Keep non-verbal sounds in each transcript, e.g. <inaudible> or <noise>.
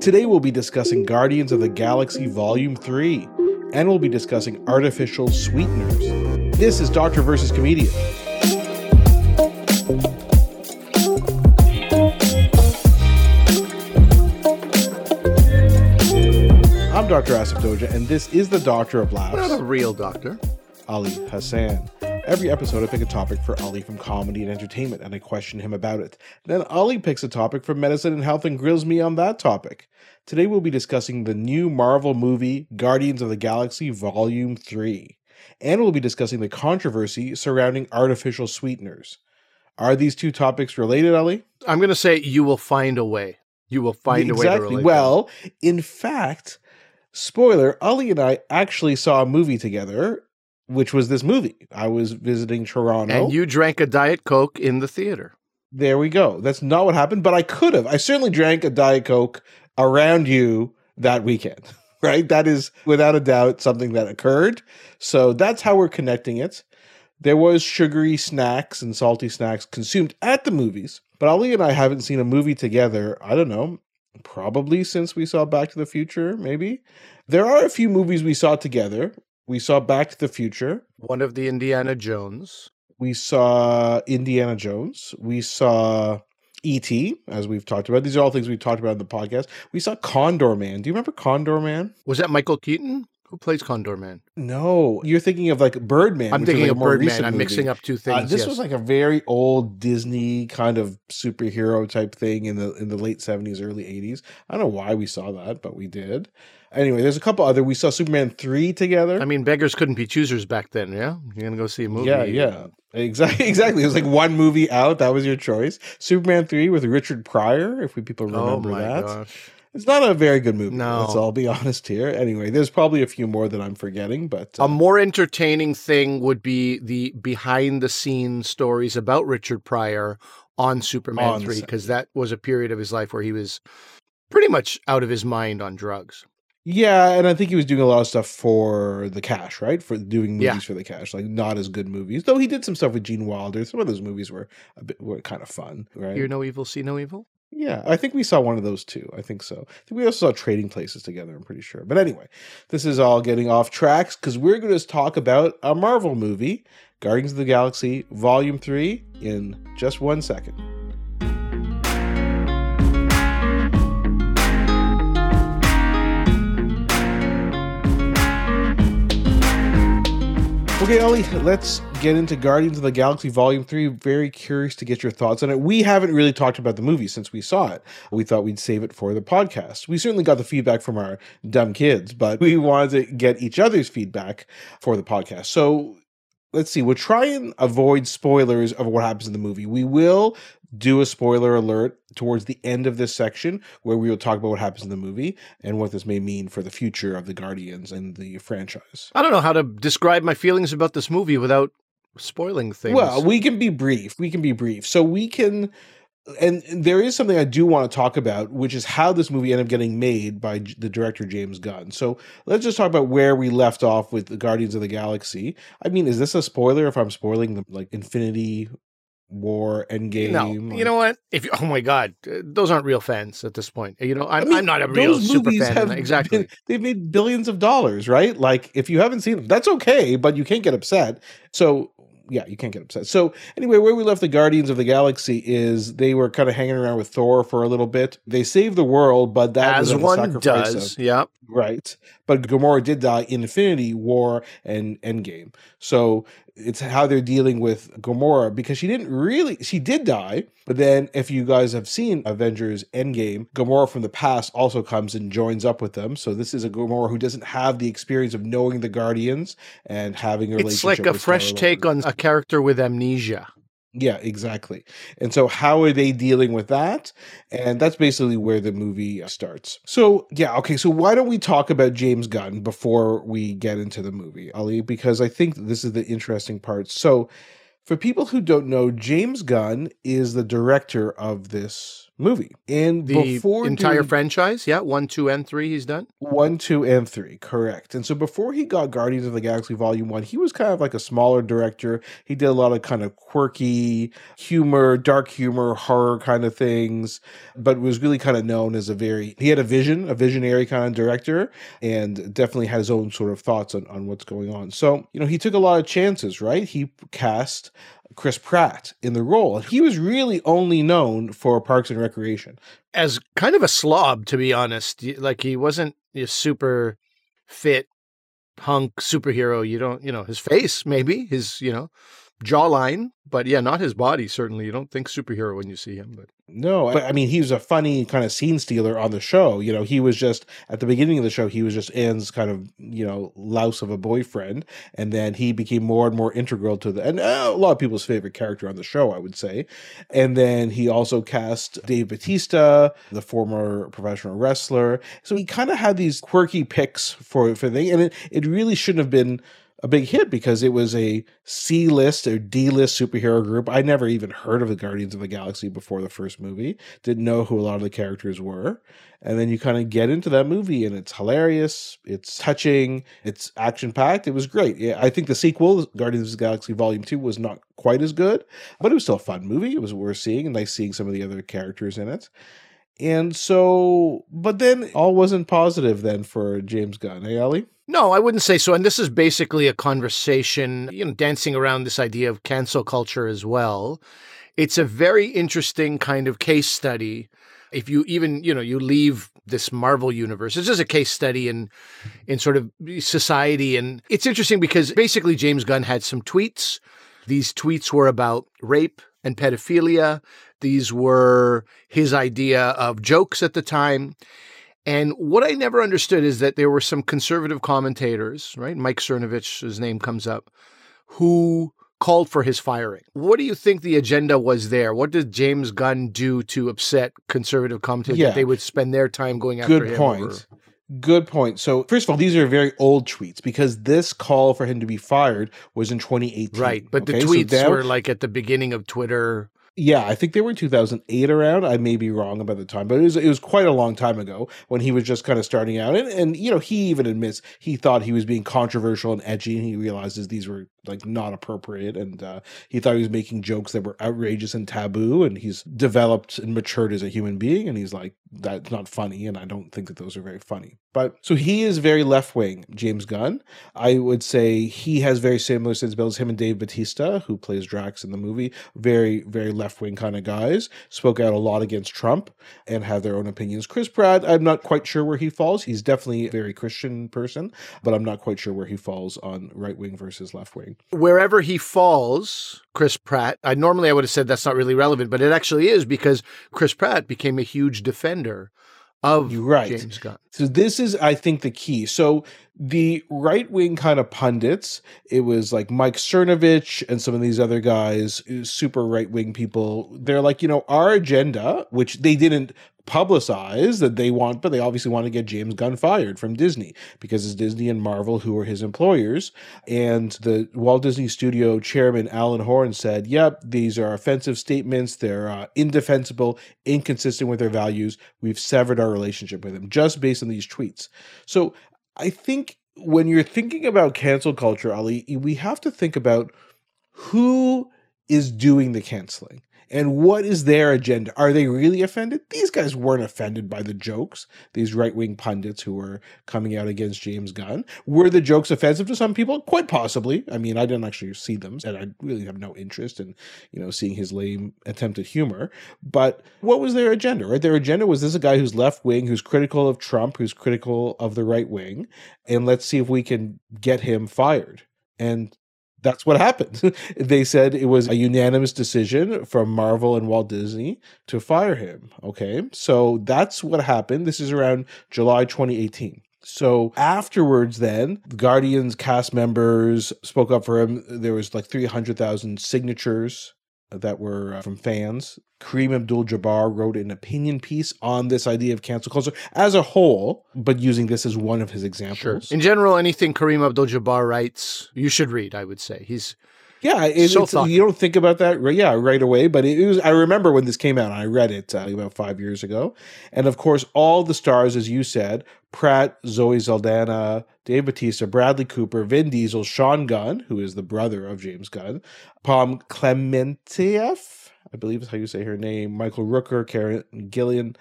Today we'll be discussing Guardians of the Galaxy Volume 3, and we'll be discussing artificial sweeteners. This is Doctor versus Comedian. I'm Dr. Asif Doja, and this is the Doctor of Laughs. Not a real doctor. Ali Hassan. Every episode, I pick a topic for Ali from comedy and entertainment, and I question him about it. Then Ali picks a topic from medicine and health and grills me on that topic. Today, we'll be discussing the new Marvel movie, Guardians of the Galaxy Volume 3. And we'll be discussing the controversy surrounding artificial sweeteners. Are these two topics related, Ali? I'm going to say you will find a way. You will find a way to relate. Well, in fact, spoiler, Ali and I actually saw a movie together, which was this movie. I was visiting. Toronto. and you drank a diet coke in the theater. there we go. That's not what happened, but I could have. I certainly drank a Diet Coke around you that weekend, <laughs> right? That is without a doubt something that occurred. So that's how we're connecting it. There was sugary snacks and salty snacks consumed at the movies, but Ali and I haven't seen a movie together, I don't know, probably since we saw Back to the Future, maybe. There are a few movies we saw together. We saw Back to the Future. One of the Indiana Jones. We saw Indiana Jones. We saw E.T., as we've talked about. These are all things we've talked about in the podcast. We saw Condor Man. Do you remember Condor Man? Was that Michael Keaton? Who plays Condor Man? No. You're thinking of like Birdman. I'm thinking like, of Birdman. I'm movie. mixing up two things. Uh, this yes. was like a very old Disney kind of superhero type thing in the in the late 70s, early 80s. I don't know why we saw that, but we did. Anyway, there's a couple other. We saw Superman 3 together. I mean, beggars couldn't be choosers back then. Yeah, you're gonna go see a movie. Yeah, yeah. Exactly. <laughs> Exactly. It was like one movie out. That was your choice. Superman 3 with Richard Pryor, if we people Oh remember my that. gosh. It's not a very good movie. No. Let's all be <laughs> honest here. Anyway, there's probably a few more that I'm forgetting, but uh, A more entertaining thing would be the behind the scenes stories about Richard Pryor on Superman On 3, because that was a period of his life where he was pretty much out of his mind on drugs. Yeah, and I think he was doing a lot of stuff for the cash, right? For doing movies Yeah. for the cash, like not as good movies. Though he did some stuff with Gene Wilder. Some of those movies were a bit were kind of fun, right? Hear no evil, see no evil? Yeah, I think we saw one of those too. I think so. I think we also saw Trading Places together. I'm pretty sure. But anyway, this is all getting off tracks because we're going to talk about a Marvel movie, Guardians of the Galaxy Volume Three, in just one second. Okay, Ali, let's get into Guardians of the Galaxy Volume 3. Very curious to get your thoughts on it. We haven't really talked about the movie since we saw it. We thought we'd save it for the podcast. We certainly got the feedback from our dumb kids, but we wanted to get each other's feedback for the podcast. So let's see, we'll try and avoid spoilers of what happens in the movie. We will do a spoiler alert towards the end of this section where we will talk about what happens in the movie and what this may mean for the future of the Guardians and the franchise. I don't know how to describe my feelings about this movie without spoiling things. Well, we can be brief. We can be brief. So we can, and there is something I do want to talk about, which is how this movie ended up getting made by J- the director James Gunn. So let's just talk about where we left off with the Guardians of the Galaxy. I mean, is this a spoiler if I'm spoiling the like Infinity War Endgame? no, Like- you know what? If you, oh my god, uh, those aren't real fans at this point. You know, I'm, I mean, I'm not a real super fan. exactly. been- they've made billions of dollars, right? Like if you haven't seen them, that's okay, but you can't get upset. So yeah, you can't get upset. So anyway, where we left the Guardians of the Galaxy is they were kind of hanging around with Thor for a little bit. They saved the world, but that was As one does. of- yeah. right? But Gamora did die in Infinity War and Endgame. So it's how they're dealing with Gamora because she didn't really she did die, but then if you guys have seen Avengers Endgame, Gamora from the past also comes and joins up with them. So this is a Gamora who doesn't have the experience of knowing the Guardians and having a It's relationship like a fresh Star-Lord. take on a character with amnesia. Yeah, exactly. And so, how are they dealing with that? And that's basically where the movie uh, starts. So, yeah, okay. So, why don't we talk about James Gunn before we get into the movie, Ali? Because I think this is the interesting part. So, for people who don't know, James Gunn is the director of this movie. And The before entire doing- franchise, yeah, one, two, and three, he's done. One, two, and three, correct. And so before he got Guardians of the Galaxy Volume One, he was kind of like a smaller director. He did a lot of kind of quirky humor, dark humor, horror kind of things, but was really kind of known as a very he had a vision, a visionary kind of director, and definitely had his own sort of thoughts on, on what's going on. So, you know, he took a lot of chances, right? He cast Chris Pratt in the role. He was really only known for Parks and Recreation. As kind of a slob, to be honest. Like he wasn't a super fit hunk superhero. You don't, you know, his face maybe his, you know, jawline, but yeah, not his body. Certainly, you don't think superhero when you see him. But No, but I mean, he was a funny kind of scene stealer on the show. You know, he was just at the beginning of the show, he was just Anne's kind of you know louse of a boyfriend, and then he became more and more integral to the and uh, a lot of people's favorite character on the show, I would say. And then he also cast Dave Bautista, the former professional wrestler. So he kind of had these quirky picks for for thing, and it it really shouldn't have been a big hit because it was a C list or D list superhero group. I never even heard of the Guardians of the Galaxy before the first movie, didn't know who a lot of the characters were. And then you kind of get into that movie and it's hilarious, it's touching, it's action packed. It was great. I think the sequel, Guardians of the Galaxy Volume 2, was not quite as good, but it was still a fun movie. It was worth seeing and nice seeing some of the other characters in it. And so, but then all wasn't positive then for James Gunn, hey, Ali? no, I wouldn't say so. And this is basically a conversation, you know, dancing around this idea of cancel culture as well. It's a very interesting kind of case study. If you even, you know, you leave this Marvel universe, it's just a case study in in sort of society. And it's interesting because basically James Gunn had some tweets. These tweets were about rape and pedophilia. These were his idea of jokes at the time. And what I never understood is that there were some conservative commentators, right? Mike Cernovich, his name comes up, who called for his firing. What do you think the agenda was there? What did James Gunn do to upset conservative commentators Yeah. that they would spend their time going after Good him? point. over- Good point. So, first of all, these are very old tweets because this call for him to be fired was in 2018. Right. But the okay? So tweets were like at the beginning of Twitter. Yeah, I think they were in 2008 around. I may be wrong about the time, but it was it was quite a long time ago when he was just kind of starting out. And and you know, he even admits he thought he was being controversial and edgy, and he realizes these were like not appropriate, and uh, he thought he was making jokes that were outrageous and taboo. And he's developed and matured as a human being, and he's like, that's not funny, and I don't think that those are very funny. But so he is very left wing, James Gunn. I would say he has very similar sensibilities. Him and Dave Bautista, who plays Drax in the movie, very, very left wing kind of guys, spoke out a lot against Trump and have their own opinions. Chris Pratt, I'm not quite sure where he falls. He's definitely a very Christian person, but I'm not quite sure where he falls on right wing versus left wing. Wherever he falls, Chris Pratt, I normally I would have said that's not really relevant, but it actually is because Chris Pratt became a huge defender of You're right. James Gunn. So this is, I think, the key. So the right wing kind of pundits, it was like Mike Cernovich and some of these other guys, super right wing people. They're like, you know, our agenda, which they didn't publicize that they want, but they obviously want to get James Gunn fired from Disney because it's Disney and Marvel who are his employers. And the Walt Disney Studio chairman Alan Horn said, "Yep, these are offensive statements. They're uh, indefensible, inconsistent with their values. We've severed our relationship with him just based on these tweets." So I think when you're thinking about cancel culture, Ali, we have to think about who is doing the canceling and what is their agenda. Are they really offended? These guys weren't offended by the jokes, these right wing pundits who were coming out against James Gunn. Were the jokes offensive to some people? Quite possibly. I mean, I didn't actually see them, and I really have no interest in, you know, seeing his lame attempt at humor. But what was their agenda, right? Their agenda was this is a guy who's left wing, who's critical of Trump, who's critical of the right wing, and let's see if we can get him fired. And that's what happened. <laughs> they said it was a unanimous decision from Marvel and Walt Disney to fire him. Okay. So that's what happened. This is around July 2018. So afterwards, then Guardians cast members spoke up for him. There was like 300,000 signatures that were uh, from fans. Kareem Abdul-Jabbar wrote an opinion piece on this idea of cancel culture as a whole, but using this as one of his examples. In general, anything Kareem Abdul-Jabbar writes, you should read. I would say he's Yeah, it, So it's, you don't think about that, right? Yeah, right away. But it, was. I remember when this came out. And I read it uh, about five years ago, and of course, all the stars, as you said, Pratt, Zoe Saldana, Dave Bautista, Bradley Cooper, Vin Diesel, Sean Gunn, who is the brother of James Gunn, Pom Clementieff, I believe is how you say her name, Michael Rooker, Karen Gillian.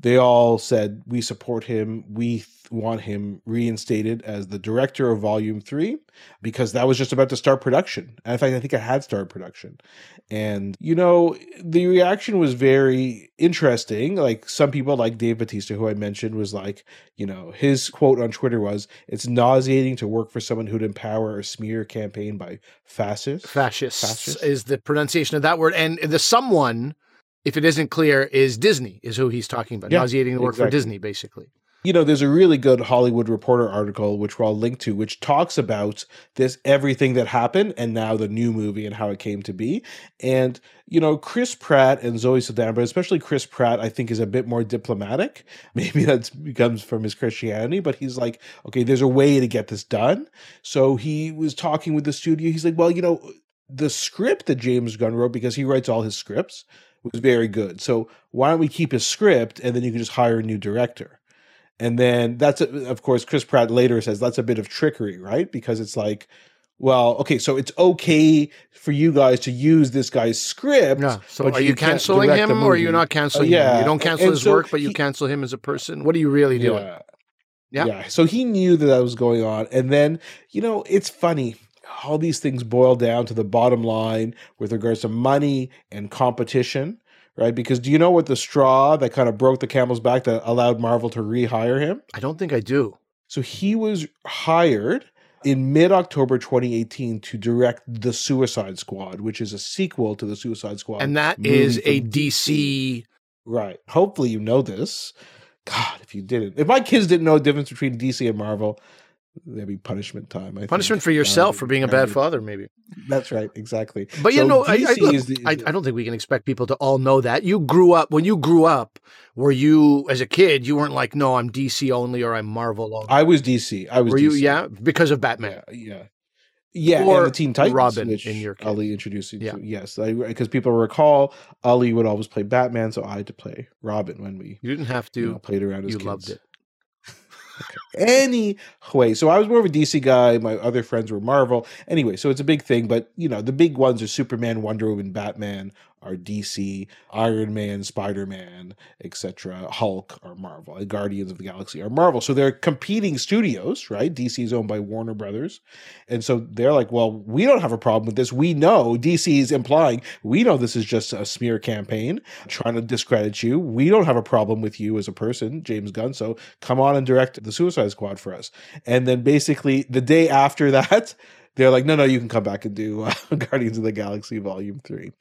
They all said we support him. We th- want him reinstated as the director of Volume Three because that was just about to start production. And in fact, I think it had started production. And you know, the reaction was very interesting. Like some people, like Dave Bautista, who I mentioned, was like, you know, his quote on Twitter was, "It's nauseating to work for someone who'd empower a smear campaign by fascists." Fascists, Fascist? is the pronunciation of that word. And the someone, if it isn't clear, is Disney, is who he's talking about. Yeah, Nauseating work for. Disney, basically. you know, there's a really good Hollywood Reporter article, which we'll link to, which talks about this everything that happened and now the new movie and how it came to be. And, you know, Chris Pratt and Zoe Saldana, but especially Chris Pratt, I think is a bit more diplomatic. <laughs> Maybe that comes from his Christianity, but he's like, okay, there's a way to get this done. So he was talking with the studio. He's like, well, you know, the script that James Gunn wrote, because he writes all his scripts, was very good. So why don't we keep his script and then you can just hire a new director? And then that's, of course, Chris Pratt later says that's a bit of trickery, right? Because it's like, well, okay, so it's okay for you guys to use this guy's script. Yeah. So but are you, can't canceling him or are you not canceling yeah, him? You don't cancel and his so work, but you he- cancel him as a person? What are you really doing? Yeah. Yeah. Yeah. So he knew that that was going on. And then, you know, it's funny. All these things boil down to the bottom line with regards to money and competition, right? Because do you know what the straw that kind of broke the camel's back that allowed Marvel to rehire him? I don't think I do. So he was hired in mid October 2018 to direct The Suicide Squad, which is a sequel to The Suicide Squad. And that is a DC. Right. Hopefully you know this. God, if you didn't, if my kids didn't know the difference between DC and Marvel, there'd be punishment time. I Punishment think. for yourself Um, for being a bad father, maybe. That's right, exactly. But you know, I, I, look, the- I, I don't think we can expect people to all know that. You grew up when you grew up. Were you as a kid? You weren't like, no, I'm DC only or I'm Marvel only. I was DC. I was. Were you? Yeah, because of Batman. Yeah, yeah. Yeah, Or and the Teen Titans, Robin which in your case. Ali introduced you Yeah. to. Yes, because people recall Ali would always play Batman, so I had to play Robin when we You didn't have to. you know, played around as you kids. loved it. Anyway, so I was more of a DC guy. My other friends were Marvel. Anyway, so it's a big thing, but you know, the big ones are Superman, Wonder Woman, Batman are DC, Iron Man, Spider Man, etc. Hulk are Marvel, Guardians of the Galaxy are Marvel. So they're competing studios, right? DC is owned by Warner Brothers, and so they're like, well, we don't have a problem with this. We know DC is implying we know this is just a smear campaign trying to discredit you. We don't have a problem with you as a person, James Gunn. So come on and direct the Suicide Squad for us. And then basically the day after <laughs> that, they're like, no, no, you can come back and do uh, <laughs> Guardians of the Galaxy Volume Three.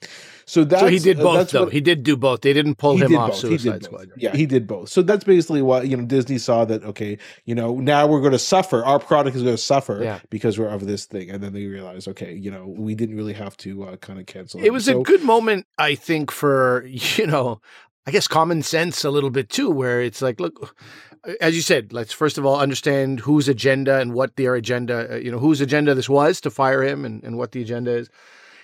So that's So he did uh, both, though. what- he did do both. They didn't pull him off both. Suicide. Squad. Yeah, he did both. So that's basically what you know. Disney saw that okay, you know, now we're going to suffer. Our product is going to suffer Yeah. because we're of this thing, and then they realized, okay, you know, we didn't really have to uh, kind of cancel. It him. was So- a good moment, I think, for <laughs> you know, I guess common sense a little bit too, where it's like, look, as you said, let's first of all understand whose agenda and what their agenda, uh, you know, whose agenda this was to fire him and, and what the agenda is.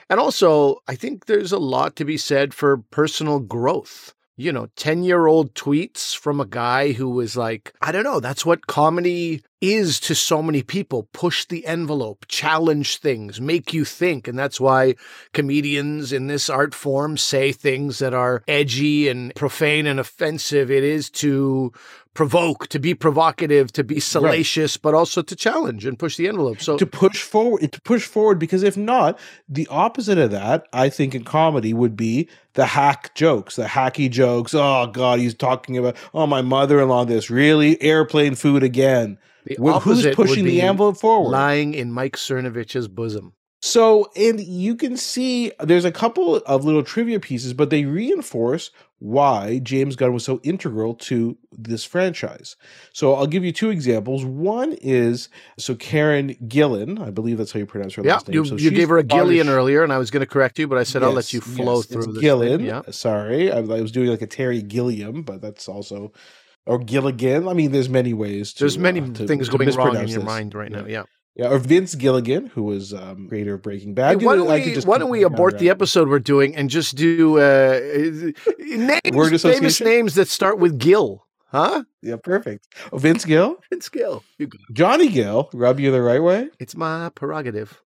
And also, I think there's a lot to be said for personal growth. You know, 10 year old tweets from a guy who was like, I don't know, that's what comedy is to so many people. Push the envelope, challenge things, make you think. And that's why comedians in this art form say things that are edgy and profane and offensive. It is to provoke, to be provocative, to be salacious, but also to challenge and push the envelope. So to push forward to push forward because if not the opposite of that i think in comedy would be the hack jokes the hacky jokes oh god he's talking about oh my mother-in-law this really airplane food again the Wh- who's pushing the envelope forward lying in Mike Cernovich's bosom. So and you can see there's a couple of little trivia pieces but they reinforce why james gunn was so integral to this franchise so i'll give you two examples one is so karen gillan i believe that's how you pronounce her Yeah, last name you, so you gave her a Gillian earlier, and I was going to correct you, but I said I'll let you flow yes, through this. Yeah. Sorry, I, I was doing like a Terry Gilliam, but that's also or Gilligan. I mean, there's many ways. To, There's many uh, to- things to going wrong in mispronounce your this. mind right Yeah. now. Yeah. Yeah, or Vince Gilligan, who was um, creator of Breaking Bad. Hey, why don't we, why don't we abort the episode we're doing and just do uh, <laughs> names, Word famous names that start with Gill? Huh? Yeah, perfect. Oh, Vince Gill? Vince Gill. Johnny Gill, rub you the right way? It's my prerogative.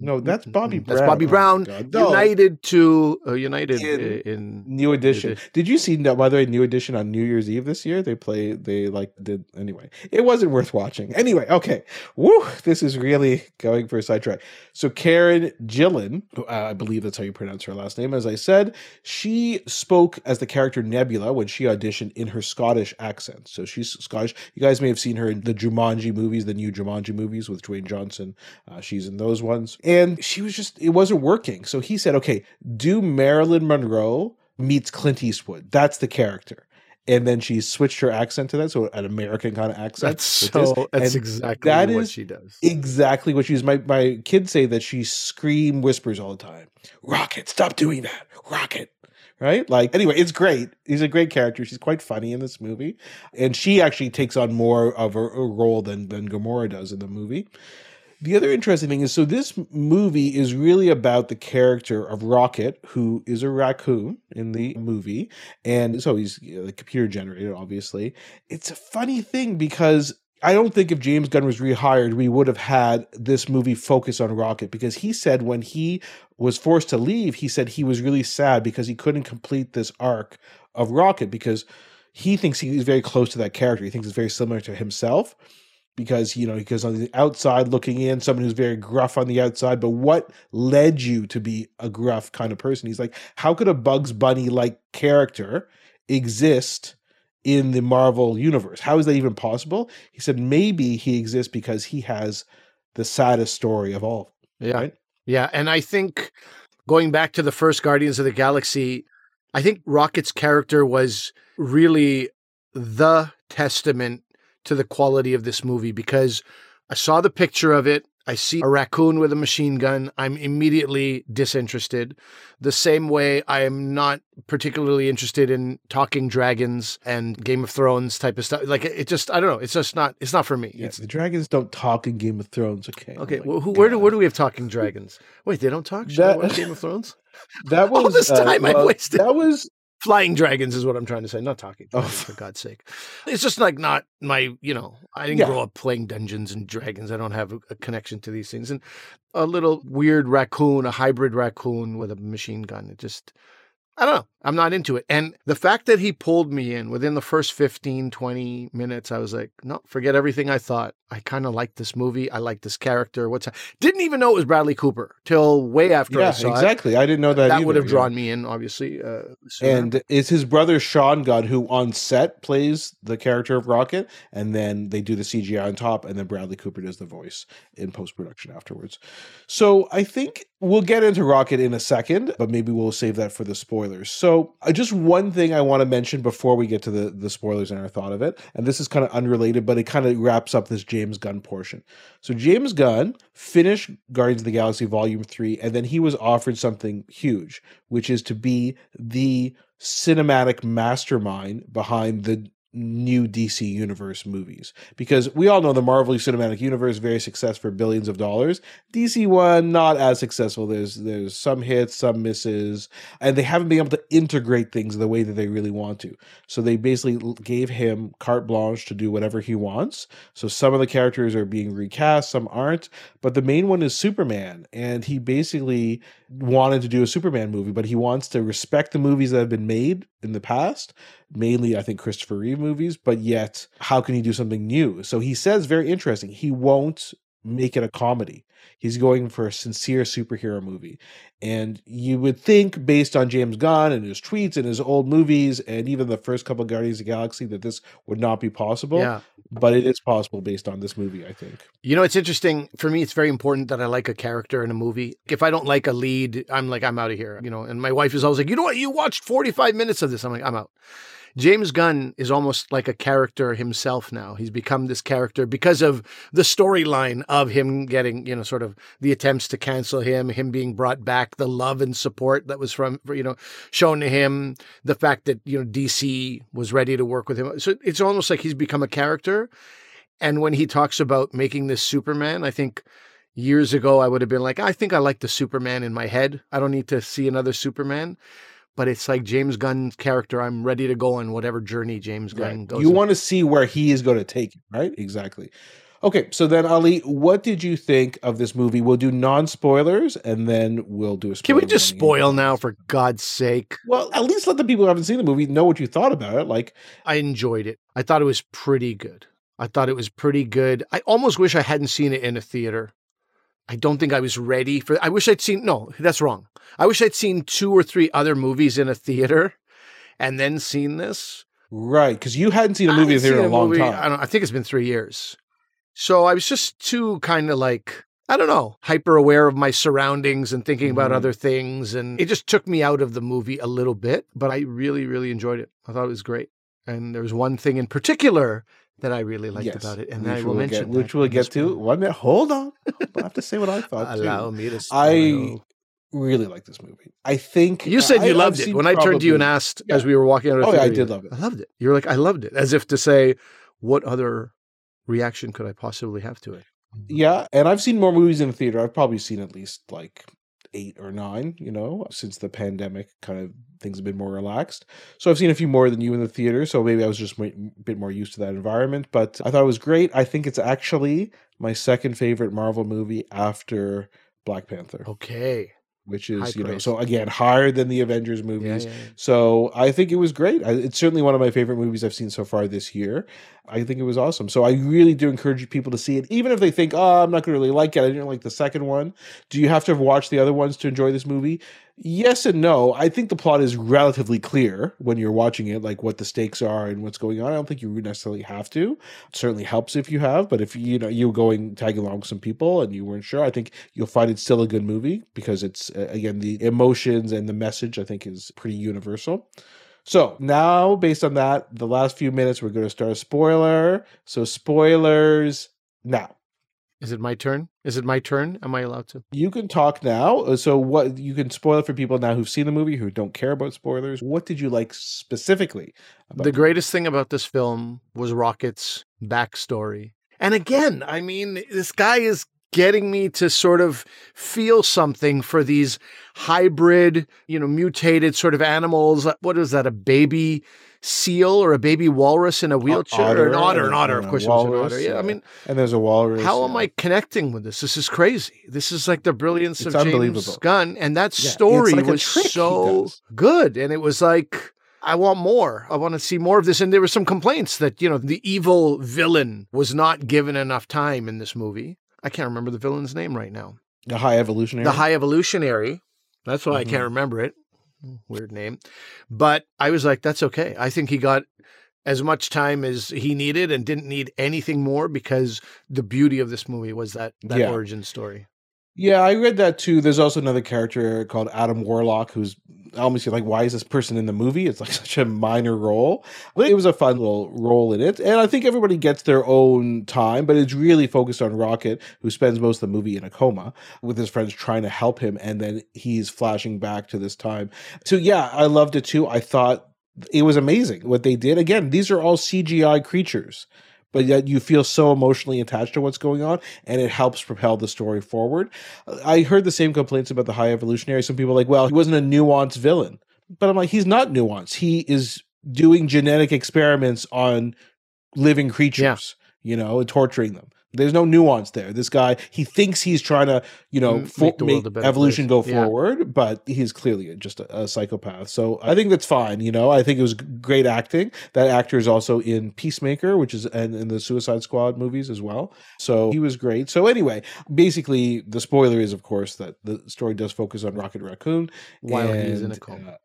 No, that's Bobby Brown. That's Bobby Brown. Oh United to uh, United in, in, New Edition. Did you see? that? By the way, New Edition on New Year's Eve this year. They play. They like did anyway. It wasn't worth watching. Anyway, okay. Woo! This is really going for a sidetrack. So Karen Gillan, uh, I believe that's how you pronounce her last name. As I said, she spoke as the character Nebula when she auditioned in her Scottish accent. So she's Scottish. You guys may have seen her in the Jumanji movies, the new Jumanji movies with Dwayne Johnson. Uh, she's in those ones. And she was just, it wasn't working. So he said, okay, do Marilyn Monroe meets Clint Eastwood. That's the character. And then she switched her accent to that, so an American kind of accent. That's so. That's exactly that what she does. Exactly what she's. My my kids say that she scream whispers all the time. Rocket, stop doing that. Rocket, right? Like anyway, it's great. He's a great character. She's quite funny in this movie, and she actually takes on more of a, a role than than Gamora does in the movie. The other interesting thing is so this movie is really about the character of Rocket, who is a raccoon in the mm-hmm. movie. And so he's you know, computer generated, obviously. It's a funny thing because I don't think if James Gunn was rehired, we would have had this movie focus on Rocket because he said when he was forced to leave, he said he was really sad because he couldn't complete this arc of Rocket because he thinks he's very close to that character. He thinks it's very similar to himself because you know because on the outside looking in someone who's very gruff on the outside but what led you to be a gruff kind of person? He's like how could a bugs bunny like character exist in the marvel universe? How is that even possible? He said maybe he exists because he has the saddest story of all yeah. right? yeah and i think going back to the first guardians of the galaxy i think rocket's character was really the testament to the quality of this movie because I saw the picture of it. I see a raccoon with a machine gun. I'm immediately disinterested. The same way I am not particularly interested in talking dragons and Game of Thrones type of stuff. Like it just, I don't know. It's just not. It's not for me. Yeah, it's, the dragons don't talk in Game of Thrones. Okay. Okay. Oh well, who, where do where do we have talking dragons? Wait, they don't talk. That, Game of Thrones. <laughs> That was all this uh, time uh, well, I wasted. That was flying dragons is what I'm trying to say. Not talking oh. for God's sake. It's just like not my, you know, I didn't yeah. grow up playing Dungeons and Dragons. I don't have a, a, connection to these things. And a little weird raccoon, a hybrid raccoon with a machine gun. It just I don't know. I'm not into it. And the fact that he pulled me in within the first 15, 20 minutes, I was like, no, forget everything I thought. I kind of like this movie. I like this character. What's that? Didn't even know it was Bradley Cooper till way after yeah, I saw exactly. It. I didn't know that. That either, would have yeah. drawn me in, obviously. Uh, and it's his brother Sean Gunn who on set plays the character of Rocket, and then they do the CGI on top, and then Bradley Cooper does the voice in post production afterwards. So I think we'll get into Rocket in a second, but maybe we'll save that for the spoilers. So uh, just one thing I want to mention before we get to the, the spoilers and our thought of it, and this is kind of unrelated, but it kind of wraps up this James Gunn portion. So James Gunn finished Guardians of the Galaxy Volume 3, and then he was offered something huge, which is to be the cinematic mastermind behind the new DC Universe movies because we all know the Marvel Cinematic Universe very successful for billions of dollars. DC one not as successful. There's there's some hits, some misses, and they haven't been able to integrate things the way that they really want to. So they basically gave him carte blanche to do whatever he wants. So some of the characters are being recast, some aren't, but the main one is Superman and he basically wanted to do a Superman movie, but he wants to respect the movies that have been made in the past, mainly I think Christopher Reeve movies, but yet how can he do something new? So he says very interesting. He won't make it a comedy. He's going for a sincere superhero movie. And you would think, based on James Gunn and his tweets and his old movies, and even the first couple of Guardians of the Galaxy, that this would not be possible. Yeah. But it is possible based on this movie, I think. You know, it's interesting. For me, it's very important that I like a character in a movie. If I don't like a lead, I'm like, I'm out of here. You know, and my wife is always like, you know what? You watched 45 minutes of this. I'm like, I'm out. James Gunn is almost like a character himself now. He's become this character because of the storyline of him getting, you know, sort of the attempts to cancel him, him being brought back, the love and support that was from, you know, shown to him, the fact that, you know, DC was ready to work with him. So it's almost like he's become a character. And when he talks about making this Superman, I think years ago I would have been like, I think I like the Superman in my head. I don't need to see another Superman. But it's like James Gunn's character. I'm ready to go on whatever journey James Gunn Right. goes. You on. want to see where he is going to take it, right? Exactly. Okay, so then Ali, what did you think of this movie? We'll do non-spoilers and then we'll do a spoiler. Can we just spoil now, for God's sake? Well, at least let the people who haven't seen the movie know what you thought about it. Like, I enjoyed it. I thought it was pretty good. I thought it was pretty good. I almost wish I hadn't seen it in a theater. I don't think I was ready for I wish I'd seen no, that's wrong. I wish I'd seen two or three other movies in a theater and then seen this. right, because you hadn't seen a movie in theater in a long movie- time. I don't I think it's been 3 years. So I was just too kind of like I don't know, hyper aware of my surroundings and thinking about Mhm. other things and it just took me out of the movie a little bit, but I really really enjoyed it. I thought it was great. And there was one thing in particular that I really liked Yes, about it, and I will we'll mention get, which we'll get to. one. Minute, hold on. I have to say what I <laughs> thought. too. Allow me to. I really like this movie. I think You said I- you I've loved it when I turned to you and asked Yeah. as we were walking out of the Oh, yeah, I did love it. I loved it. You were like, I loved it, as if to say, what other reaction could I possibly have to it? Yeah, and I've seen more movies in the theater. I've probably seen at least like eight or nine, you know, since the pandemic kind of things have been more relaxed. So I've seen a few more than you in the theater. So maybe I was just a bit more used to that environment. But I thought it was great. I think it's actually my second favorite Marvel movie after Black Panther, Okay. which High is, you know, so again, higher than the Avengers Yeah, movies. yeah, yeah. So I think it was great. I, it's certainly one of my favorite movies I've seen so far this year. I think it was awesome. So I really do encourage people to see it, even if they think, "Oh, I'm not going to really like it. I didn't like the second one." Do you have to have watched the other ones to enjoy this movie? Yes and no. I think the plot is relatively clear when you're watching it, like what the stakes are and what's going on. I don't think you necessarily have to. It certainly helps if you have, but if you know you're going tagging along with some people and you weren't sure, I think you'll find it's still a good movie because it's uh, again the emotions and the message I think is pretty universal. So now, based on that, the last few minutes we're going to start a spoiler. So spoilers now. Is it my turn? Is it my turn? Am I allowed to? You can talk now. Uh, So what you can spoil it for people now who've seen the movie who don't care about spoilers. What did you like specifically? The greatest thing about this film was Rocket's backstory. And again, I mean, this guy is getting me to sort of feel something for these hybrid, you know, mutated sort of animals. What is that? A baby seal or a baby walrus in a wheelchair? or an otter, an otter, of course, was an otter. Yeah, I mean, and there's a walrus. how am. I connecting with this? This is crazy. This is like the brilliance It's of James. Gunn, and that Yeah, story like was so good, and it was like. I want more. I want to see more of this. And there were some complaints that, you know, the evil villain was not given enough time in this movie. I can't remember the villain's name right now. the high evolutionary? The High Evolutionary. That's why I Mhm. can't remember it. Weird name. But I was like, that's okay. I think he got as much time as he needed and didn't need anything more because the beauty of this movie was that, that Yeah. origin story. Yeah, I read that too. There's also another character called Adam Warlock who's almost like, why is this person in the movie? It's like <laughs> such a minor role. But it was a fun little role in it. And I think everybody gets their own time, but it's really focused on Rocket, who spends most of the movie in a coma with his friends trying to help him. And then he's flashing back to this time. So yeah, I loved it too. I thought it was amazing what they did. Again, these are all CGI creatures. But yet you feel so emotionally attached to what's going on, and it helps propel the story forward. I heard the same complaints about the High Evolutionary. Some people are like, well, he wasn't a nuanced villain. But I'm like, he's not nuanced. He is doing genetic experiments on living creatures, you know, and torturing them. There's no nuance there. This guy, he thinks he's trying to, you know, M- fo- make the world make a evolution place. go Yeah. forward, but he's clearly just a, a psychopath. So I think that's fine. You know, I think it was great acting. That actor is also in Peacemaker, which is and in the Suicide Squad movies as well. So he was great. So anyway, basically, the spoiler is, of course, that the story does focus on Rocket Raccoon While he's in a coma. uh,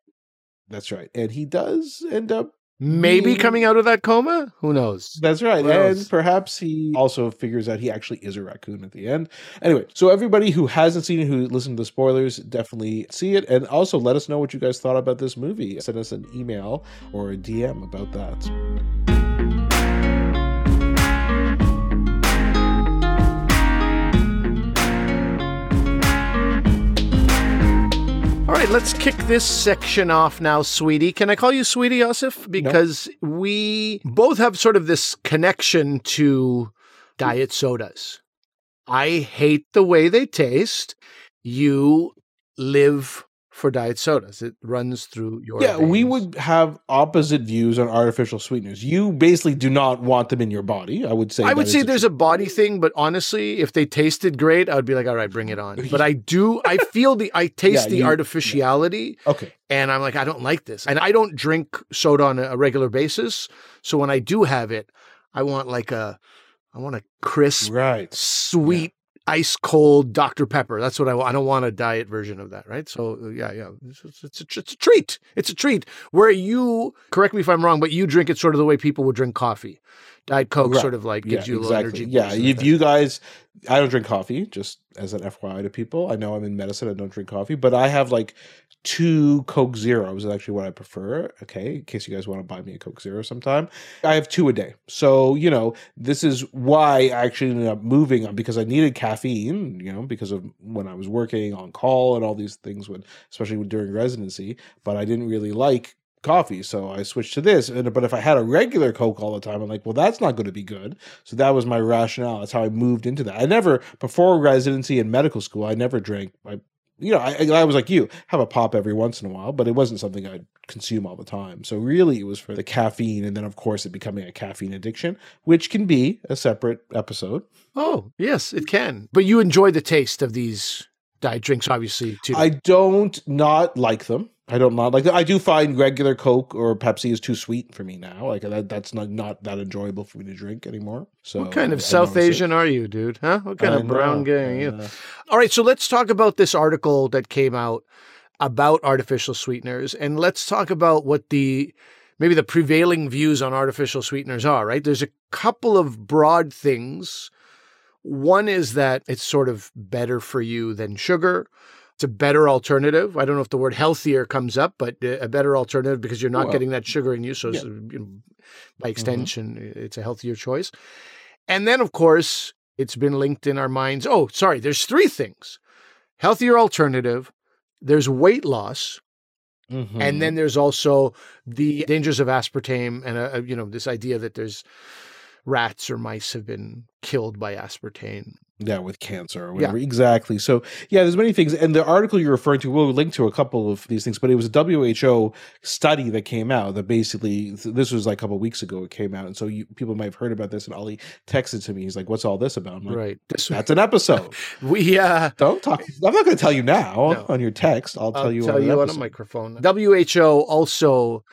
that's right, and he does end up Maybe being- coming out of that coma? Who knows? that's right. Who knows? And perhaps he also figures out he actually is a raccoon at the end. Anyway, so everybody who hasn't seen it, who listened to the spoilers, definitely see it. And also let us know what you guys thought about this movie. Send us an email or a DM about that. Right, let's kick this section off now, sweetie. Can I call you sweetie, Yosef? Because we both have sort of this connection to diet sodas. I hate the way they taste. You live for diet sodas. It runs through your Yeah, we would have opposite views on artificial sweeteners. You basically do not want them in your body. I would say. I would say there's a body thing, but honestly, if they tasted great, I would be like, all right, bring it on. But I do, I <laughs> feel the, I taste Yeah, the you- artificiality, okay. and I'm like, I don't like this. And I don't drink soda on a, a regular basis. So when I do have it, I want like a, I want a crisp, Right. sweet, ice cold Dr. Pepper. That's what I want. I don't want a diet version of that, right? So uh, yeah, yeah, it's, it's, a, it's a treat. It's a treat. Where you, correct me if I'm wrong, but you drink it sort of the way people would drink coffee. Diet Coke Right. sort of like gives you a little energy. Yeah, if you guys, I don't drink coffee. Just as an FYI to people, I know I'm in medicine. I don't drink coffee, but I have like two Coke Zeros. Is actually what I prefer. Okay, in case you guys want to buy me a Coke Zero sometime, I have two a day. So you know, this is why I actually ended up moving on because I needed caffeine. You know, because of when I was working on call and all these things, when especially during residency. But I didn't really like coffee so i switched to this and but if i had a regular coke all the time i'm like well that's not going to be good so that was my rationale that's how i moved into that i never before residency and medical school i never drank i you know I, I was like you have a pop every once in a while but it wasn't something i'd consume all the time so really it was for the caffeine and then of course it becoming a caffeine addiction which can be a separate episode Oh, yes, it can. But you enjoy the taste of these diet drinks, obviously, too. i don't not like them I don't not like. I do find regular Coke or Pepsi is too sweet for me now. Like that, that's not not that enjoyable for me to drink anymore. So what kind of I South it. Asian are you, dude? Huh? What kind I of brown guy are you? All right, so let's talk about this article that came out about artificial sweeteners, and let's talk about what the maybe the prevailing views on artificial sweeteners are. Right? There's a couple of broad things. One is that it's sort of better for you than sugar. It's a better alternative. I don't know if the word healthier comes up, but uh, a better alternative because you're not Well, getting that sugar in you. So, yeah. it's, you know, by extension, it's a healthier choice. And then, of course, it's been linked in our minds. Oh, sorry, there's three things healthier alternative, there's weight loss, Mhm. and then there's also the dangers of aspartame and, uh, you know, this idea that there's rats or mice have been killed by aspartame. Yeah, with cancer or Yeah. whatever. Exactly. So yeah, there's many things. And the article you're referring to, we'll link to a couple of these things, but it was a WHO study that came out that basically this was like a couple of weeks ago. It came out, and so you, people might have heard about this. And Ali texted to me. He's like, "What's all this about?" I'm like, Right. That's an episode. <laughs> we, uh, Don't talk. I'm not going to tell you now No. on your text. I'll tell I'll you. tell on you on a microphone. WHO also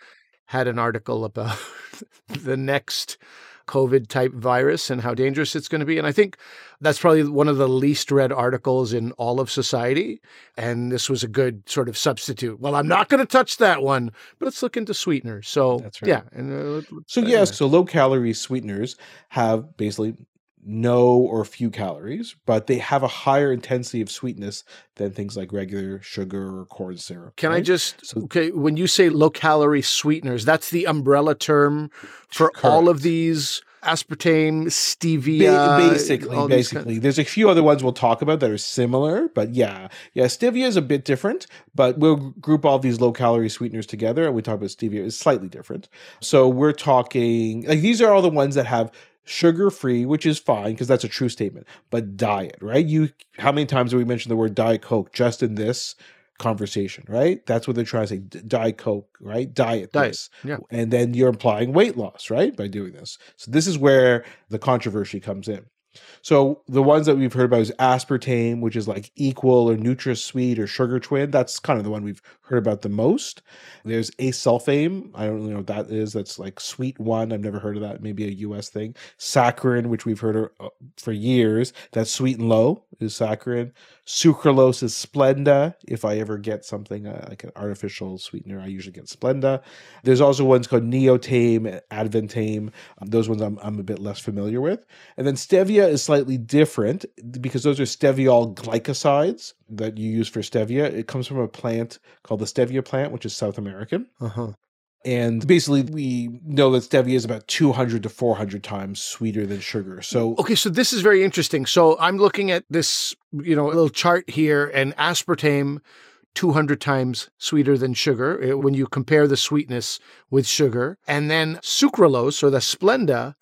had an article about <laughs> the next COVID type virus and how dangerous it's going to be. And I think that's probably one of the least read articles in all of society. And this was a good sort of substitute. Well, I'm not going to touch that one, but let's look into sweeteners. So, That's right. yeah. And, uh, So yes, in. so low calorie sweeteners have basically no or few calories, but they have a higher intensity of sweetness than things like regular sugar or corn syrup. Can I just So- okay? When you say low calorie sweeteners, that's the umbrella term for all of these aspartame, Ba- stevia. basically, kind- basically, there's a few other ones we'll talk about that are similar, but yeah, yeah, stevia is a bit different, but we'll group all these low calorie sweeteners together, and we talk about stevia is slightly different. So we're talking like these are all the ones that have sugar free, which is fine because that's a true statement, but diet, right? You, how many times have we mentioned the word diet coke just in this? conversation right that's what they're trying to say diet coke right diet Diet, this yeah. and then you're implying weight loss right by doing this so this is where the controversy comes in so the ones that we've heard about is aspartame, which is like equal or NutraSweet or Sugar Twin. That's kind of the one we've heard about the most. There's acesulfame. I don't really know what that is. That's like Sweet One. I've never heard of that. Maybe a U.S. thing. Saccharin, which we've heard uh, for years. That's Sweet and Low is saccharin. Sucralose is Splenda. If I ever get something uh, like an artificial sweetener, I usually get Splenda. There's also ones called Neotame, Advantame. Um, those ones I'm, I'm a bit less familiar with. And then stevia is slightly different because those are steviol glycosides that you use for stevia. It comes from a plant called the stevia plant, which is South American. Uh-huh. And basically, we know that stevia is about 200 to 400 times sweeter than sugar. So, Okay, so this is very interesting. So I'm looking at this, you know, little chart here, and aspartame, 200 times sweeter than sugar eh, when you compare the sweetness with sugar. And then sucralose, or the Splenda,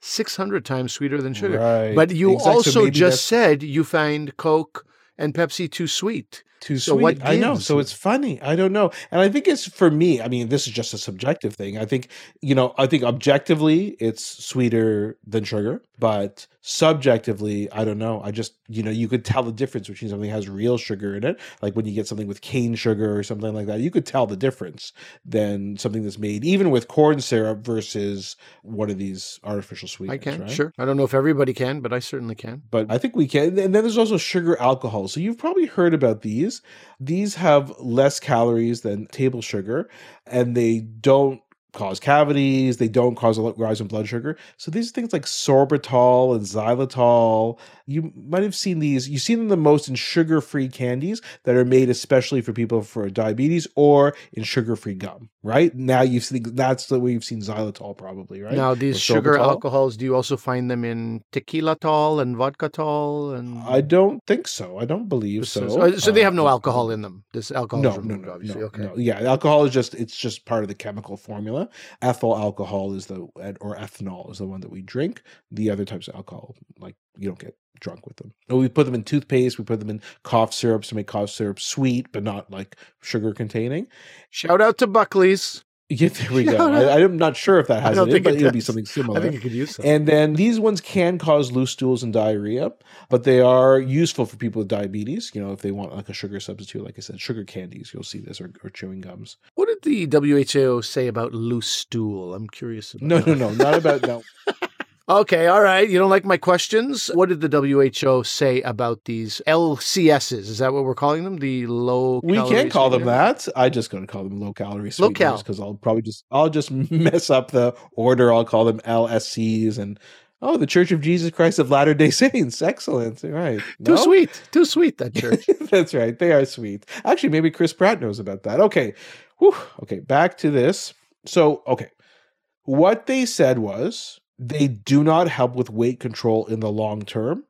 600 times sweeter than sugar. Right. But you Exactly. Also maybe just that's said you find Coke and Pepsi too sweet. too so sweet. what I know. So it's funny. I don't know. And I think it's for me, I mean, this is just a subjective thing. I think, you know, I think objectively it's sweeter than sugar, but subjectively, I don't know. I just, you know, you could tell the difference between something that has real sugar in it, like when you get something with cane sugar or something like that, you could tell the difference than something that's made even with corn syrup versus one of these artificial sweeteners. I can, right? sure. I don't know if everybody can, but I certainly can. but I think we can. And then there's also sugar alcohol. So you've probably heard about these. These have less calories than table sugar, and they don't cause cavities. They don't cause a rise in blood sugar. So these are things like sorbitol and xylitol. You might have seen these. You see them the most in sugar-free candies that are made especially for people for diabetes or in sugar-free gum. Right now, you've seen that's the way you've seen xylitol probably. Right Now, these sugar alcohols, do you also find them in tequila tol and vodka tol? And I don't think so. I don't believe so. so, so they have no Uh, alcohol in them. This alcohol no, is no, no, obviously. no, okay. no. Yeah, alcohol is just it's just part of the chemical formula. Ethyl alcohol is the or ethanol is the one that we drink. The other types of alcohol, like you don't get drunk with them. We put them in toothpaste. We put them in cough syrups to make cough syrup sweet, but not like sugar containing. Shout out to Buckley's. Yeah, there we <laughs> go. I, I'm not sure if that has it in, but it it'll be something similar. I think you could use some. And then these ones can cause loose stools and diarrhea, but they are useful for people with diabetes. You know, if they want like a sugar substitute, like I said, sugar candies, you'll see this, or, or chewing gums. what did the WHO say about loose stool? I'm curious. About No, that. no, no, not about no. <laughs> Okay, all right. You don't like my questions? What did the WHO say about these LCSs? Is that what we're calling them? The low. We can call them that. I just going to call them low calorie sweeteners because I'll probably just I'll just <laughs> mess up the order. I'll call them LSCs and oh, the Church of Jesus Christ of Latter Day <laughs> Saints. Excellent. All right. <laughs> Too sweet. Too sweet, that church. That's right. They are sweet. Actually, maybe Chris Pratt knows about that. Okay. Whew. Okay. Back to this. So, okay. What they said was they do not help with weight control in the long term.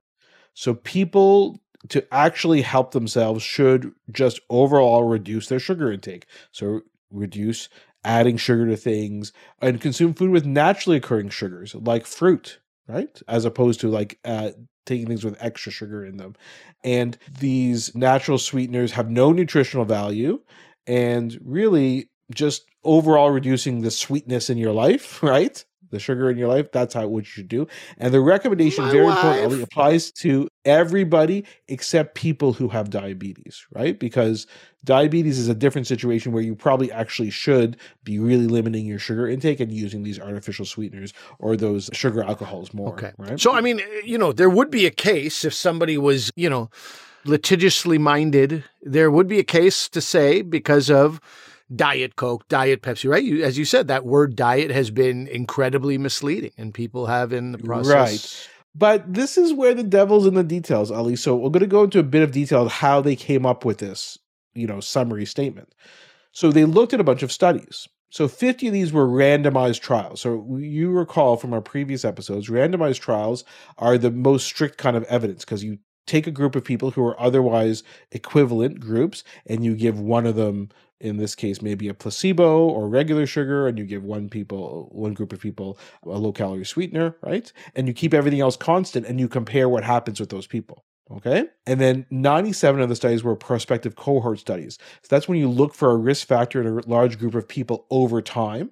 So, people to actually help themselves should just overall reduce their sugar intake. So, reduce adding sugar to things and consume food with naturally occurring sugars like fruit, right? As opposed to like uh, taking things with extra sugar in them. And these natural sweeteners have no nutritional value and really just overall reducing the sweetness in your life, <laughs> right? The sugar in your life, that's how what you should do. And the recommendation, My very wife. importantly, applies to everybody except people who have diabetes, right? Because diabetes is a different situation where you probably actually should be really limiting your sugar intake and using these artificial sweeteners or those sugar alcohols more. Okay. Right. So, I mean, eh, you know, there would be a case if somebody was, you know, litigiously minded, there would be a case to say because of diet Coke, diet Pepsi, right? You, as you said, that word diet has been incredibly misleading and people have in the process. Right. But this is where the devil's in the details, Ali. So we're going to go into a bit of detail of how they came up with this, you know, summary statement. So they looked at a bunch of studies. So 50 of these were randomized trials. So you recall from our previous episodes, randomized trials are the most strict kind of evidence because you take a group of people who are otherwise equivalent groups and you give one of them in this case maybe a placebo or regular sugar and you give one people one group of people a low calorie sweetener right? And you keep everything else constant and you compare what happens with those people okay? And then 97 of the studies were prospective cohort studies. So that's when you look for a risk factor in a large group of people over time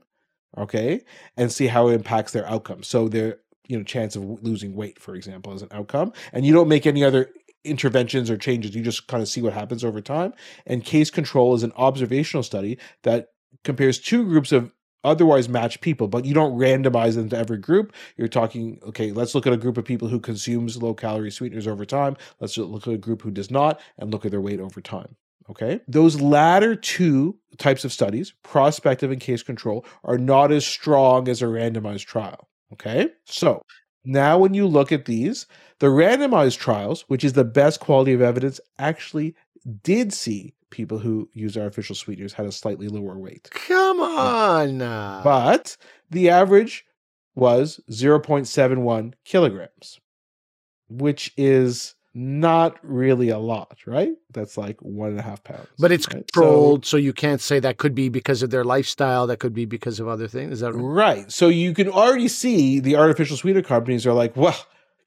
okay? And see how it impacts their outcome. So their you know chance of losing weight for example as an outcome. And you don't make any other interventions or changes. You just kind of see what happens over time. And case control is an observational study that compares two groups of otherwise matched people but you don't randomize them to every group. You're talking okay let's look at a group of people who consumes low calorie sweeteners over time. Let's look at a group who does not and look at their weight over time okay? Those latter two types of studies prospective and case control are not as strong as a randomized trial okay? So now when you look at these the randomized trials which is the best quality of evidence actually did see people who use artificial sweeteners had a slightly lower weight Come on. but the average was 0.71 kilograms, which is not really a lot, right? That's like one and a half pounds. But it's right? controlled, so, so, you can't say that could be because of their lifestyle. That could be because of other things. Is that right? Right. So you can already see the artificial sweetener companies are like, well,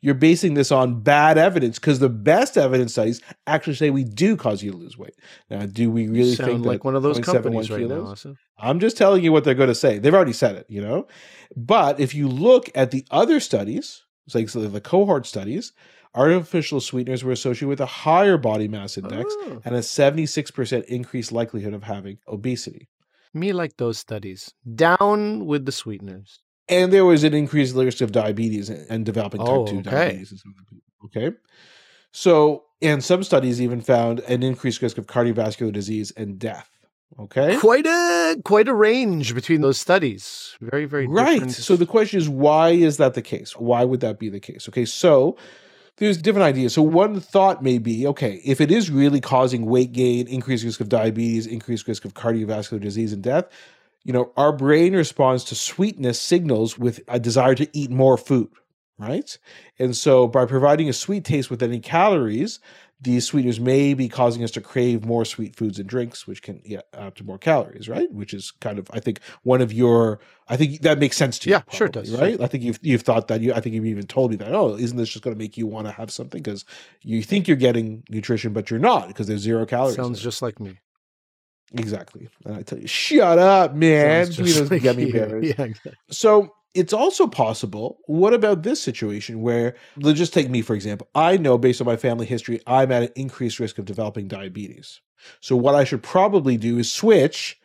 you're basing this on bad evidence because the best evidence studies actually say we do cause you to lose weight. Now, do we really Sound think like one of those companies right now? Awesome. I'm just telling you what they're going to say. They've already said it, you know. But if you look at the other studies, like so the cohort studies, artificial sweeteners were associated with a higher body mass index oh. and a 76% increased likelihood of having obesity. Me like those studies. Down with the sweeteners and there was an increased risk of diabetes and developing type oh, 2 okay. diabetes. Okay. So, and some studies even found an increased risk of cardiovascular disease and death. Okay. Quite a quite a range between those studies. Very, very right. Different. So the question is, why is that the case? Why would that be the case? Okay, so there's different ideas. So one thought may be, okay, if it is really causing weight gain, increased risk of diabetes, increased risk of cardiovascular disease and death, you know, our brain responds to sweetness signals with a desire to eat more food, right? And so by providing a sweet taste with any calories, these sweeteners may be causing us to crave more sweet foods and drinks, which can yeah, add to more calories, right? Which is kind of, I think, one of your. I think that makes sense to you. Yeah, probably, sure it does. Right? I think you've you've thought that. You, I think you've even told me that. Oh, isn't this just going to make you want to have something because you think you're getting nutrition, but you're not because there's zero calories. Sounds just like me. Exactly. And I tell you, shut up, man. Give me those like gummy bears. Yeah, exactly. So it's also possible. What about this situation where, let's just take me, for example. I know based on my family history, I'm at an increased risk of developing diabetes. So what I should probably do is switch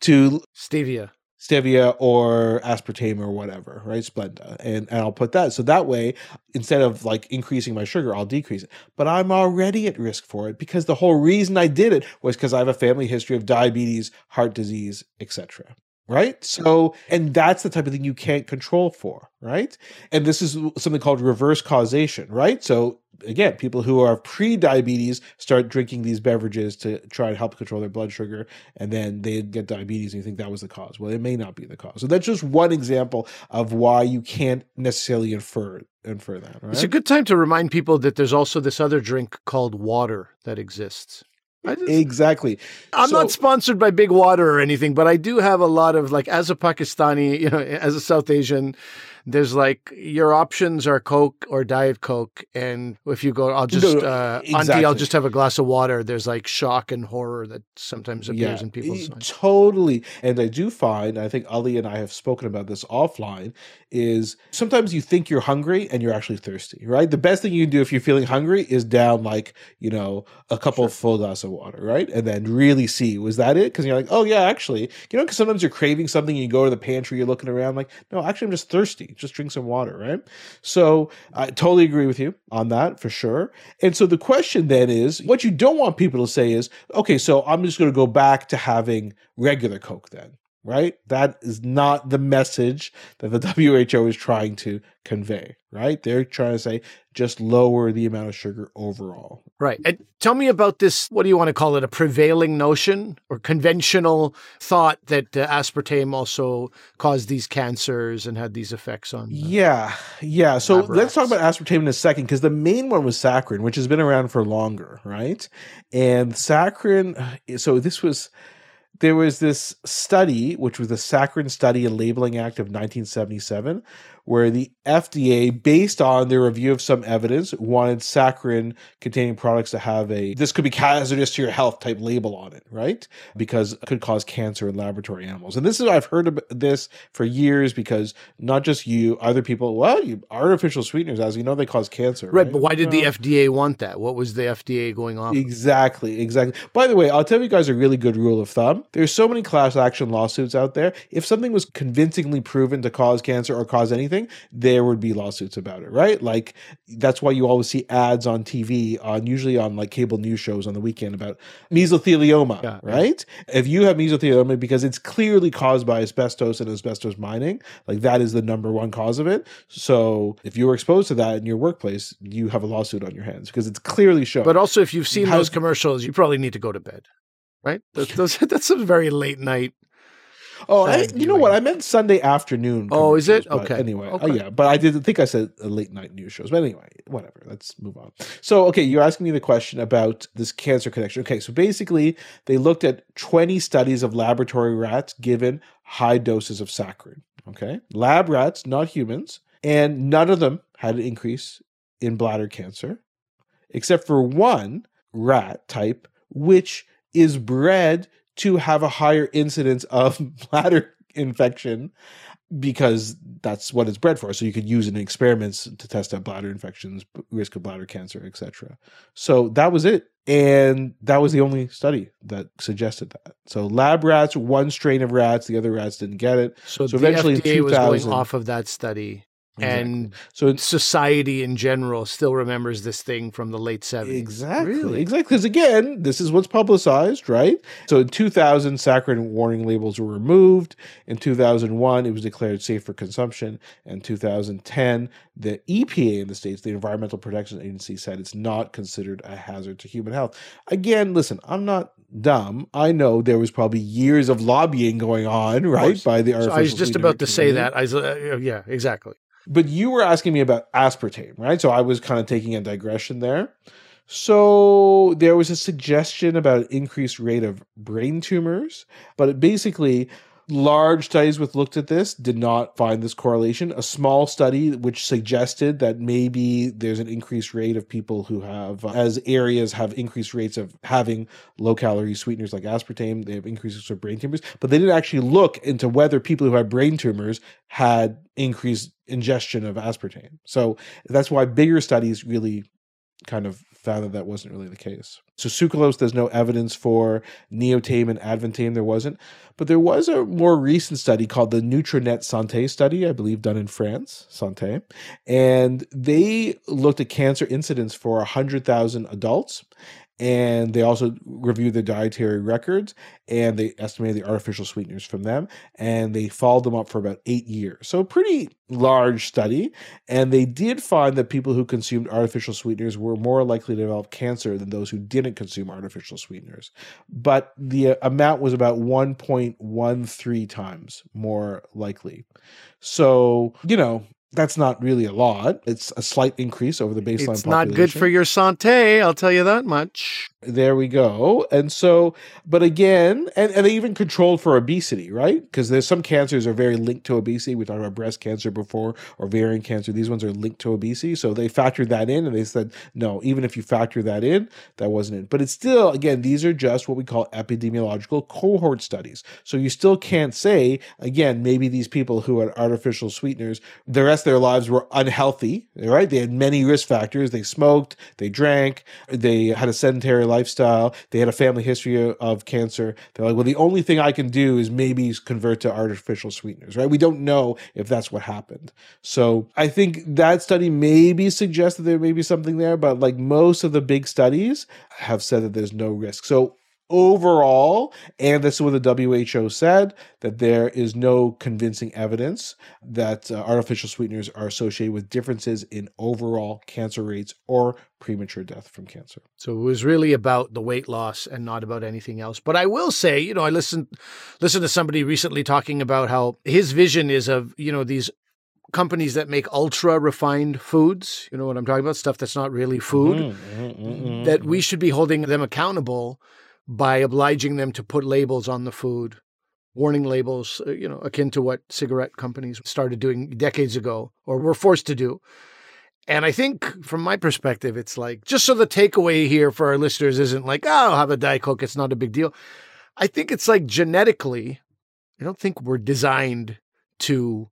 to stevia stevia or aspartame or whatever, right? Splenda. And, and I'll put that. So that way, instead of like increasing my sugar, I'll decrease it. But I'm already at risk for it because the whole reason I did it was because I have a family history of diabetes, heart disease, etc right? So, and that's the type of thing you can't control for, right? And this is something called reverse causation, right? So, again, people who are pre-diabetes start drinking these beverages to try and help control their blood sugar, and then they get diabetes, and you think that was the cause. Well, it may not be the cause. So that's just one example of why you can't necessarily infer infer that. Right? It's a good time to remind people that there's also this other drink called water that exists. Just, exactly. I'm so, not sponsored by Big Water or anything, but I do have a lot of like as a Pakistani, you know, as a South Asian, there's like your options are Coke or Diet Coke, and if you go, I'll just no, uh, exactly. auntie, I'll just have a glass of water. There's like shock and horror that sometimes appears yeah, in people's minds. Totally, and I do find I think Ali and I have spoken about this offline. Is sometimes you think you're hungry and you're actually thirsty, right? The best thing you can do if you're feeling hungry is down like you know a couple sure. full glass of water, right, and then really see was that it? Because you're like, oh yeah, actually, you know, because sometimes you're craving something, and you go to the pantry, you're looking around, like, no, actually, I'm just thirsty just drink some water, right? So I totally agree with you on that for sure. And so the question then is what you don't want people to say is, okay, so I'm just going to go back to having regular Coke then right? That is not the message that the <laughs> WHO is trying to convey, right? They're trying to say just lower the amount of sugar overall. Right. And tell me about this what do you want to call it? A prevailing notion or conventional thought that uh, aspartame also caused these cancers and had these effects on. Uh, yeah. Yeah. So let's talk about aspartame in a second because the main one was saccharin, which has been around for longer, right? And saccharin, <sighs> so this was there was this study, which was the Saccharin Study and Labeling Act of 1977, where the FDA, based on their review of some evidence, wanted saccharin containing products to have a this could be hazardous to your health type label on it, right? Because it could cause cancer in laboratory animals. And this is I've heard of this for years because not just you, other people, well, you, artificial sweeteners, as you know, they cause cancer. Right, right? but why did the uh, FDA want that? What was the FDA going on? Exactly, exactly. By the way, I'll tell you guys a really good rule of thumb. There's so many class action lawsuits out there. If something was convincingly proven to cause cancer or cause anything, anything, there would be lawsuits about it, right? Like that's why you always see ads on TV, on usually on like cable news shows on the weekend about mesothelioma, yeah, right? Yeah. If you have mesothelioma because it's clearly caused by asbestos and asbestos mining, like that is the number one cause of it. So if you were exposed to that in your workplace, you have a lawsuit on your hands because it's clearly shown. But also, if you've seen those commercials, you probably need to go to bed, right? Those, <laughs> that's a very late night Oh, I, you know what? I meant Sunday afternoon. Oh, is it? Okay. Anyway, oh, Okay. yeah, but I didn't think I said a late night news shows. But anyway, whatever. Let's move on. So, okay, you're asking me the question about this cancer connection. Okay, so basically, they looked at 20 studies of laboratory rats given high doses of saccharin. Okay, lab rats, not humans, and none of them had an increase in bladder cancer, except for one rat type, which is bred to have a higher incidence of <laughs> bladder infection because that's what it's bred for. So you could use it in experiments to test out bladder infections, risk of bladder cancer, etc. So that was it. And that was the only study that suggested that. So lab rats, one strain of rats, the other rats didn't get it. So, So the eventually in FDA was going off of that study, and so society in general still remembers this thing from the late 70s. Exactly. Really? Exactly. Because again, this is what's publicized, right? So in 2000, saccharin warning labels were removed. In 2001, it was declared safe for consumption. In 2010, the EPA in the States, the Environmental Protection Agency, said it's not considered a hazard to human health. Again, listen, I'm not dumb. I know there was probably years of lobbying going on, right? By the So I was just sweetener about to say that. I was, uh, yeah, exactly. But you were asking me about aspartame, right? So I was kind of taking a digression there. So there was a suggestion about an increased rate of brain tumors, but it basically large studies which looked at this did not find this correlation. A small study which suggested that maybe there's an increased rate of people who have, uh, as areas have increased rates of having low calorie sweeteners like aspartame, they have increases of brain tumors, but they didn't actually look into whether people who had brain tumors had increased ingestion of aspartame. So that's why bigger studies really kind of found that that wasn't really the case. So sucralose, there's no evidence for neotame and advantame. There wasn't, but there was a more recent study called the Nutrinet Santé study, I believe, done in France, Santé, and they looked at cancer incidence for 100,000 adults. And they also reviewed their dietary records and they estimated the artificial sweeteners from them and they followed them up for about eight years. So, pretty large study. And they did find that people who consumed artificial sweeteners were more likely to develop cancer than those who didn't consume artificial sweeteners. But the uh, amount was about 1.13 times more likely. So, you know, that's not really a lot. It's a slight increase over the baseline. It's not good for your sante, I'll tell you that much. There we go. And so, but again, and, and they even controlled for obesity, right? Because there's some cancers are very linked to obesity. We talked about breast cancer before, or ovarian cancer. These ones are linked to obesity. So they factored that in and they said, no, even if you factor that in, that wasn't it. But it's still, again, these are just what we call epidemiological cohort studies. So you still can't say, again, maybe these people who had artificial sweeteners, the rest of their lives were unhealthy, right? They had many risk factors. They smoked, they drank, they had a sedentary lifestyle, they had a family history of cancer. They're like, well, the only thing I can do is maybe convert to artificial sweeteners, right? We don't know if that's what happened. So I think that study maybe suggests that there may be something there, but like most of the big studies have said that there's no risk. So overall, and this is what the WHO said, that there is no convincing evidence that uh, artificial sweeteners are associated with differences in overall cancer rates or premature death from cancer. So it was really about the weight loss and not about anything else. But I will say, you know, I listened listened to somebody recently talking about how his vision is of, you know, these companies that make ultra refined foods, you know what I'm talking about, stuff that's not really food, Mhm, mhm, mhm, that we should be holding them accountable by obliging them to put labels on the food, warning labels, uh, you know, akin to what cigarette companies started doing decades ago or were forced to do. And I think from my perspective, it's like, just so the takeaway here for our listeners isn't like, oh, I'll have a Diet Coke, it's not a big deal. I think it's like genetically, I don't think we're designed to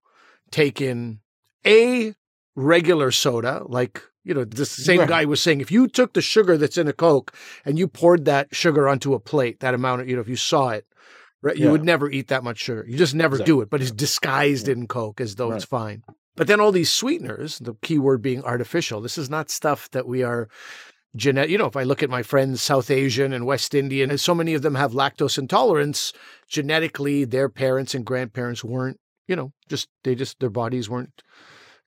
take in a regular soda, like, you know, the same Right. guy was saying, if you took the sugar that's in a Coke and you poured that sugar onto a plate, that amount of, you know, if you saw it, right, you Yeah. would never eat that much sugar. You just never Exactly. do it, but it's disguised Yeah. in Coke as though it's fine. But then all these sweeteners, the key word being artificial, this is not stuff that we are genetic. You know, if I look at my friends, South Asian and West Indian, and so many of them have lactose intolerance, genetically, their parents and grandparents weren't, you know, just, they just, their bodies weren't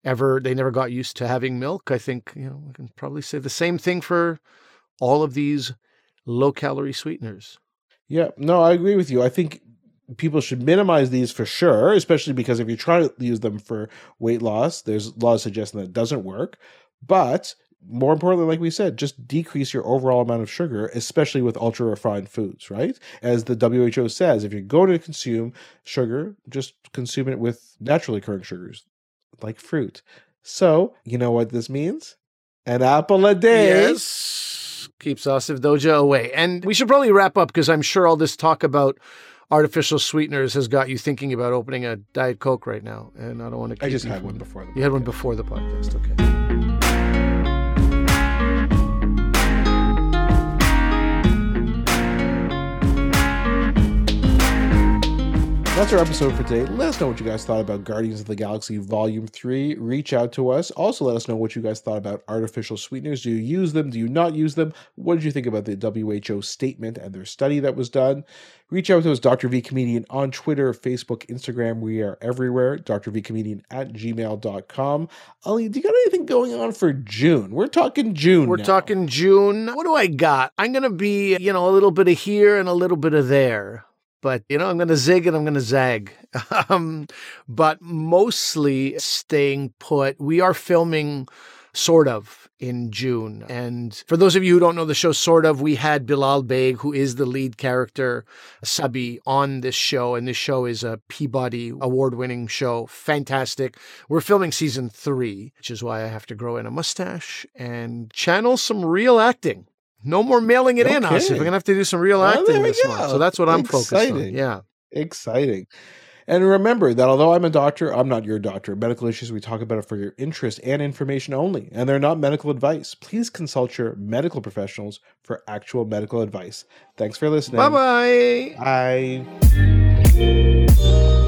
ever, they never got used to having milk. I think, you know, I can probably say the same thing for all of these low calorie sweeteners. Yeah, no, I agree with you. I think people should minimize these for sure, especially because if you're trying to use them for weight loss, there's laws suggesting that it doesn't work. But more importantly, like we said, just decrease your overall amount of sugar, especially with ultra refined foods, right? As the WHO says, if you're going to consume sugar, just consume it with naturally occurring sugars, like fruit. So, you know what this means? An apple a day. Yes. Keeps Asif Doja away. And we should probably wrap up because I'm sure all this talk about artificial sweeteners has got you thinking about opening a Diet Coke right now. And I don't want to I just had one before. You had one before the podcast. Okay. That's our episode for today. Let us know what you guys thought about Guardians of the Galaxy Volume 3. Reach out to us. Also, let us know what you guys thought about artificial sweeteners. Do you use them? Do you not use them? What did you think about the WHO statement and their study that was done? Reach out to us, Dr. V Comedian, on Twitter, Facebook, Instagram. We are everywhere. Dr. V Comedian at gmail.com. Ali, do you got anything going on for June? We're talking June. We're now. talking June. What do I got? I'm going to be, you know, a little bit of here and a little bit of there but you know i'm going to zig and i'm going to zag. <laughs> Um, but mostly staying put we are filming sort of in june. And for those of you who don't know the show sort of we had bilal Baig who is the lead character sabi on this show. And this show is a peabody award-winning show. Fantastic. We're filming season three which is why i have to grow in a mustache and channel some real acting no more mailing it in, us. We're gonna have to do some real oh, acting this go. month. So that's what I'm Exciting. focused on. Yeah. Exciting. And remember that although I'm a doctor, I'm not your doctor. Medical issues, we talk about it for your interest and information only, and they're not medical advice. Please consult your medical professionals for actual medical advice. Thanks for listening. Bye-bye. Bye.